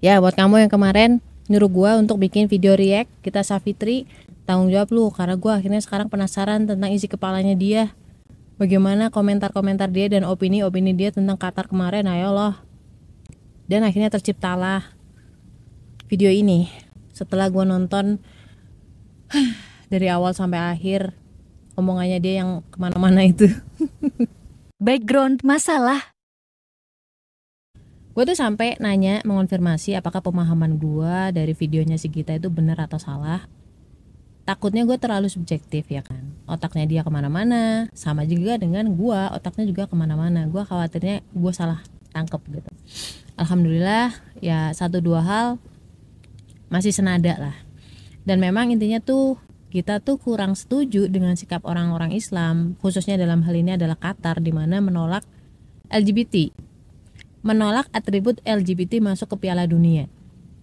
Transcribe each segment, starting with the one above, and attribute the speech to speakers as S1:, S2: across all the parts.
S1: Ya buat kamu yang kemarin nyuruh gua untuk bikin video react kita Safitri tanggung jawab lu karena gua akhirnya sekarang penasaran tentang isi kepalanya dia. Bagaimana komentar-komentar dia dan opini-opini dia tentang Qatar kemarin ayo loh dan akhirnya terciptalah video ini. Setelah gua nonton dari awal sampai akhir omongannya dia yang ke mana-mana itu.
S2: Background masalah.
S1: Gue tuh sampai nanya mengonfirmasi apakah pemahaman gue dari videonya si Gita itu benar atau salah. Takutnya gue terlalu subjektif ya kan? Otaknya dia ke mana-mana. Sama juga dengan gue otaknya juga ke mana-mana. Gue khawatirnya gue salah tangkep gitu. Alhamdulillah ya satu dua hal masih senada lah. Dan memang intinya tuh kita tuh kurang setuju dengan sikap orang-orang Islam khususnya dalam hal ini adalah Qatar di mana menolak LGBT menolak atribut LGBT masuk ke Piala Dunia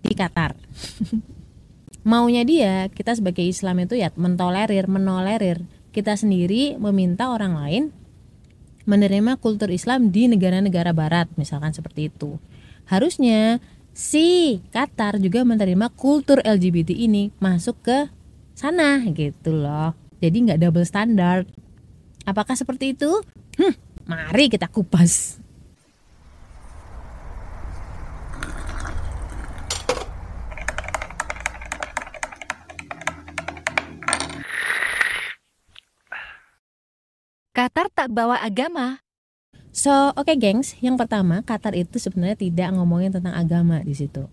S1: di Qatar. Maunya dia, kita sebagai Islam itu ya mentolerir, menolerir. Kita sendiri meminta orang lain menerima kultur Islam di negara-negara barat, misalkan seperti itu. Harusnya si Qatar juga menerima kultur LGBT ini masuk ke sana gitu loh. Jadi nggak double standard. Apakah seperti itu? Hmm, mari kita kupas.
S2: Qatar tak bawa agama.
S1: So, oke gengs, yang pertama Qatar itu sebenarnya tidak ngomongin tentang agama di situ.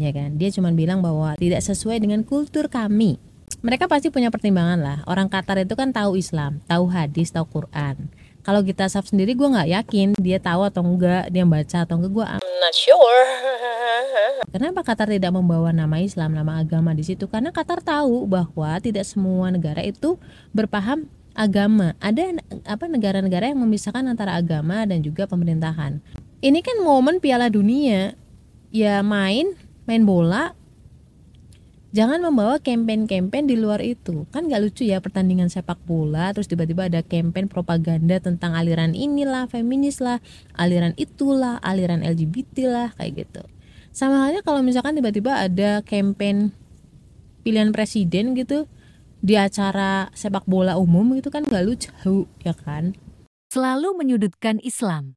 S1: Ya kan? Dia cuma bilang bahwa tidak sesuai dengan kultur kami. Mereka pasti punya pertimbangan lah. Orang Qatar itu kan tahu Islam, tahu hadis, tahu Quran. Kalau kita saf sendiri gue nggak yakin dia tahu atau enggak, dia baca atau enggak gue not sure. Kenapa Qatar tidak membawa nama Islam, nama agama di situ? Karena Qatar tahu bahwa tidak semua negara itu berpaham agama. Ada apa negara-negara yang memisahkan antara agama dan juga pemerintahan. Ini kan momen Piala Dunia. Ya main, main bola. Jangan membawa campaign-campaign di luar itu. Kan gak lucu ya pertandingan sepak bola terus tiba-tiba ada campaign propaganda tentang aliran inilah, feminis lah, aliran itulah, aliran LGBT lah kayak gitu. Sama halnya kalau misalkan tiba-tiba ada campaign pilihan presiden gitu, di acara sepak bola umum itu kan gak lucu ya kan?
S2: Selalu menyudutkan Islam.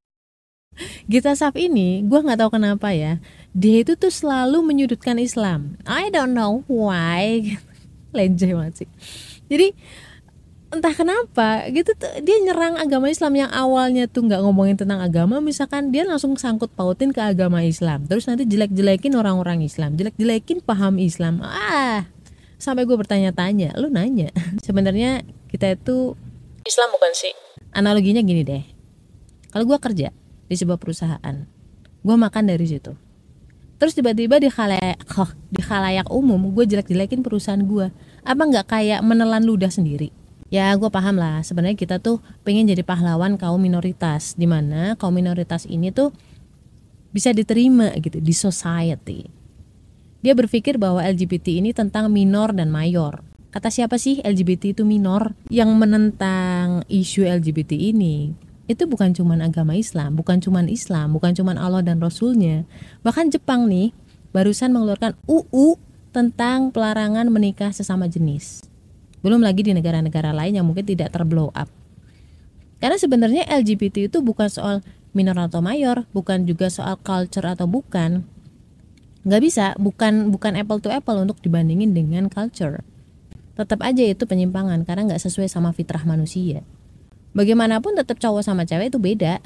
S1: Gita Saf ini gue nggak tahu kenapa ya dia itu tuh selalu menyudutkan Islam. I don't know why. Lenje banget sih. Jadi entah kenapa gitu tuh dia nyerang agama Islam yang awalnya tuh nggak ngomongin tentang agama misalkan dia langsung sangkut pautin ke agama Islam terus nanti jelek-jelekin orang-orang Islam jelek-jelekin paham Islam. Ah sampai gue bertanya-tanya lu nanya sebenarnya kita itu Islam bukan sih? Analoginya gini deh. Kalau gue kerja di sebuah perusahaan gue makan dari situ. Terus tiba-tiba di khalayak oh, di khalayak umum gue jelek-jelekin perusahaan gue apa nggak kayak menelan ludah sendiri? Ya gue paham lah. Sebenarnya kita tuh pengen jadi pahlawan kaum minoritas di mana kaum minoritas ini tuh bisa diterima gitu di society dia berpikir bahwa LGBT ini tentang minor dan mayor. Kata siapa sih LGBT itu minor? Yang menentang isu LGBT ini itu bukan cuma agama Islam, bukan cuma Islam, bukan cuma Allah dan Rasulnya. Bahkan Jepang nih barusan mengeluarkan UU tentang pelarangan menikah sesama jenis. Belum lagi di negara-negara lain yang mungkin tidak terblow up. Karena sebenarnya LGBT itu bukan soal minor atau mayor, bukan juga soal culture atau bukan, nggak bisa bukan bukan apple to apple untuk dibandingin dengan culture. Tetap aja itu penyimpangan karena nggak sesuai sama fitrah manusia. Bagaimanapun tetap cowok sama cewek itu beda.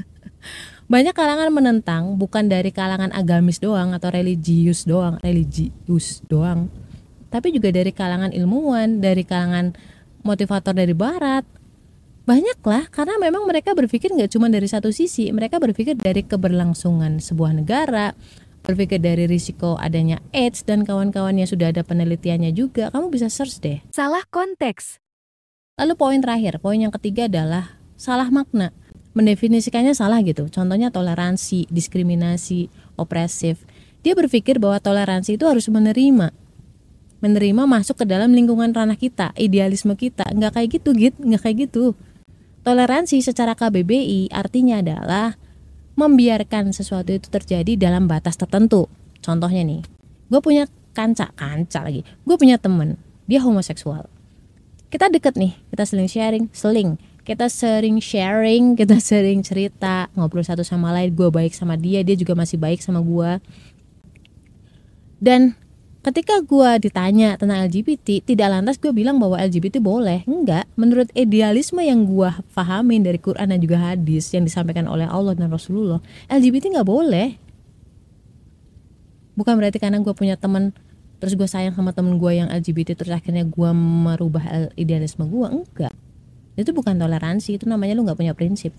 S1: Banyak kalangan menentang bukan dari kalangan agamis doang atau religius doang religius doang. Tapi juga dari kalangan ilmuwan dari kalangan motivator dari barat. Banyak lah karena memang mereka berpikir nggak cuma dari satu sisi. Mereka berpikir dari keberlangsungan sebuah negara berpikir dari risiko adanya AIDS dan kawan-kawannya sudah ada penelitiannya juga, kamu bisa search deh.
S2: Salah konteks.
S1: Lalu poin terakhir, poin yang ketiga adalah salah makna. Mendefinisikannya salah gitu. Contohnya toleransi, diskriminasi, opresif. Dia berpikir bahwa toleransi itu harus menerima. Menerima masuk ke dalam lingkungan ranah kita, idealisme kita. Nggak kayak gitu, gitu. Nggak kayak gitu. Toleransi secara KBBI artinya adalah membiarkan sesuatu itu terjadi dalam batas tertentu. Contohnya nih, gue punya kanca, kanca lagi. Gue punya temen, dia homoseksual. Kita deket nih, kita sering sharing, seling. Kita sering sharing, kita sering cerita, ngobrol satu sama lain. Gue baik sama dia, dia juga masih baik sama gue. Dan ketika gue ditanya tentang LGBT tidak lantas gue bilang bahwa LGBT boleh. Enggak. Menurut idealisme yang gue pahamin dari Quran dan juga hadis yang disampaikan oleh Allah dan Rasulullah LGBT nggak boleh. Bukan berarti karena gue punya teman terus gue sayang sama temen gue yang LGBT terus akhirnya gue merubah idealisme gue enggak. Itu bukan toleransi. Itu namanya lu nggak punya prinsip.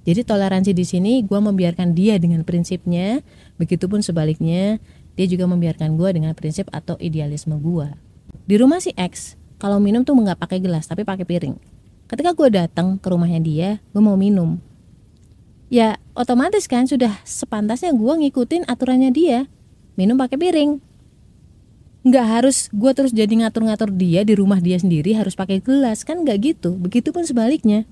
S1: Jadi toleransi di sini gue membiarkan dia dengan prinsipnya. Begitupun sebaliknya dia juga membiarkan gue dengan prinsip atau idealisme gue di rumah si X kalau minum tuh nggak pakai gelas tapi pakai piring. Ketika gue datang ke rumahnya dia gue mau minum. Ya otomatis kan sudah sepantasnya gue ngikutin aturannya dia. Minum pakai piring. Nggak harus gue terus jadi ngatur-ngatur dia di rumah dia sendiri harus pakai gelas kan nggak gitu. Begitupun sebaliknya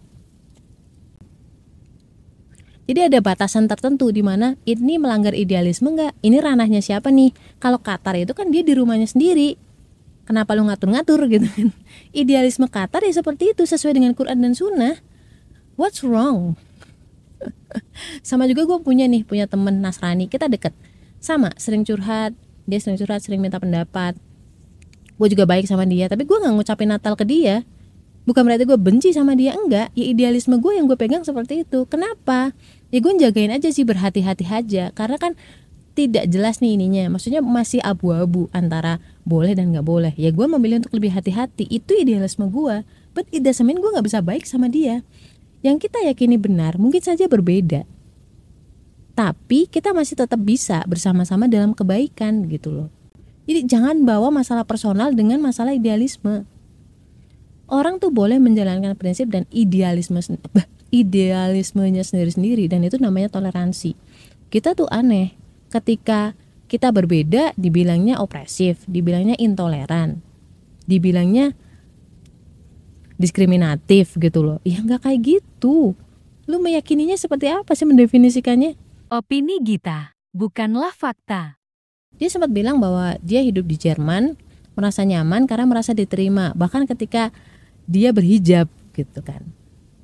S1: jadi ada batasan tertentu di mana ini melanggar idealisme nggak? Ini ranahnya siapa nih? Kalau Qatar itu kan dia di rumahnya sendiri. Kenapa lu ngatur-ngatur gitu kan? Idealisme Qatar ya seperti itu sesuai dengan Quran dan Sunnah. What's wrong? Sama juga gue punya nih punya temen Nasrani kita deket. Sama sering curhat, dia sering curhat, sering minta pendapat. Gue juga baik sama dia, tapi gue nggak ngucapin Natal ke dia bukan berarti gue benci sama dia enggak ya idealisme gue yang gue pegang seperti itu kenapa ya gue jagain aja sih berhati-hati aja. Karena kan tidak jelas nih ininya. Maksudnya masih abu-abu antara boleh dan nggak boleh. Ya gue memilih untuk lebih hati-hati. Itu idealisme gue but it doesn't mean gue nggak bisa baik sama dia. Yang kita yakini benar mungkin saja berbeda. Tapi kita masih tetap bisa bersama-sama dalam kebaikan gitu loh. Jadi jangan bawa masalah personal dengan masalah idealisme. Orang tuh boleh menjalankan prinsip dan idealisme idealismenya sendiri-sendiri dan itu namanya toleransi. Kita tuh aneh ketika kita berbeda dibilangnya opresif, dibilangnya intoleran, dibilangnya diskriminatif gitu loh. Ya nggak kayak gitu. Lu meyakininya seperti apa sih mendefinisikannya?
S2: Opini Gita, bukanlah fakta.
S1: Dia sempat bilang bahwa dia hidup di Jerman, merasa nyaman karena merasa diterima. Bahkan ketika dia berhijab gitu kan.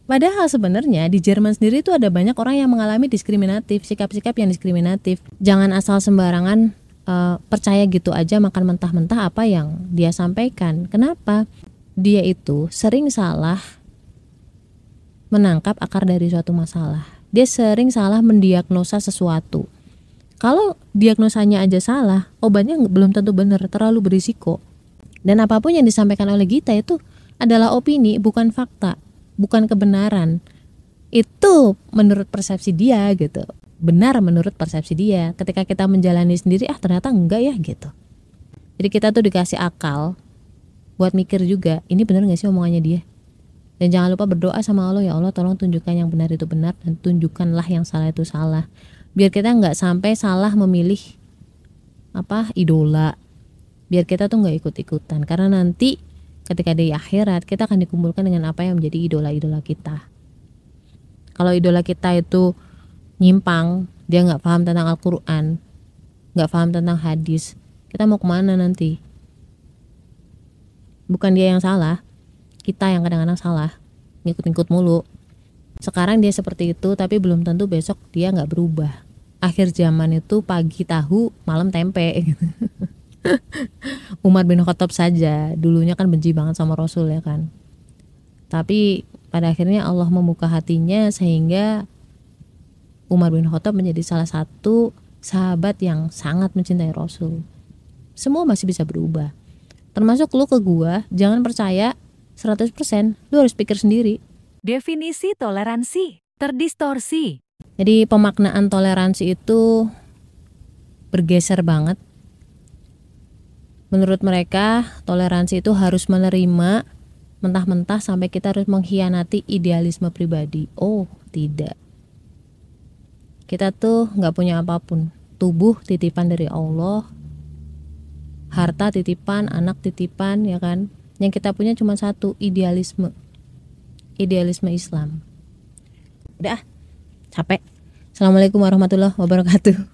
S1: Padahal sebenarnya di Jerman sendiri itu ada banyak orang yang mengalami diskriminatif, sikap-sikap yang diskriminatif. Jangan asal sembarangan uh, percaya gitu aja makan mentah-mentah apa yang dia sampaikan. Kenapa? Dia itu sering salah menangkap akar dari suatu masalah. Dia sering salah mendiagnosa sesuatu. Kalau diagnosanya aja salah, obatnya belum tentu benar, terlalu berisiko. Dan apa pun yang disampaikan oleh Gita itu adalah opini bukan fakta bukan kebenaran. Itu menurut persepsi dia gitu. Benar menurut persepsi dia. Ketika kita menjalani sendiri ah ternyata enggak ya gitu. Jadi kita tuh dikasih akal buat mikir juga ini benar nggak sih omongannya dia? Dan jangan lupa berdoa sama Allah ya Allah tolong tunjukkan yang benar itu benar dan tunjukkanlah yang salah itu salah. Biar kita nggak sampai salah memilih apa idola. Biar kita tuh nggak ikut-ikutan. Karena nanti ketika di akhirat kita akan dikumpulkan dengan apa yang menjadi idola-idola kita. Kalau idola kita itu nyimpang dia nggak paham tentang Al-Quran nggak paham tentang hadis kita mau ke mana nanti? Bukan dia yang salah kita yang kadang-kadang salah ngikut-ngikut mulu. Sekarang dia seperti itu tapi belum tentu besok dia nggak berubah. Akhir zaman itu pagi tahu malam tempe gitu Umar bin Khattab saja. Dulunya kan benci banget sama Rasul ya kan? Tapi pada akhirnya Allah membuka hatinya sehingga Umar bin Khattab menjadi salah satu sahabat yang sangat mencintai Rasul. Semua masih bisa berubah. Termasuk lu ke gua jangan percaya 100% lu harus pikir sendiri.
S2: Definisi toleransi terdistorsi.
S1: Jadi pemaknaan toleransi itu bergeser banget Menurut mereka, toleransi itu harus menerima mentah-mentah sampai kita harus mengkhianati idealisme pribadi. Oh, tidak. Kita tuh nggak punya apa pun. Tubuh titipan dari Allah, harta titipan, anak titipan, ya kan? Yang kita punya cuma satu, idealisme. Idealisme Islam. Udah, capek. Assalamualaikum warahmatullahi wabarakatuh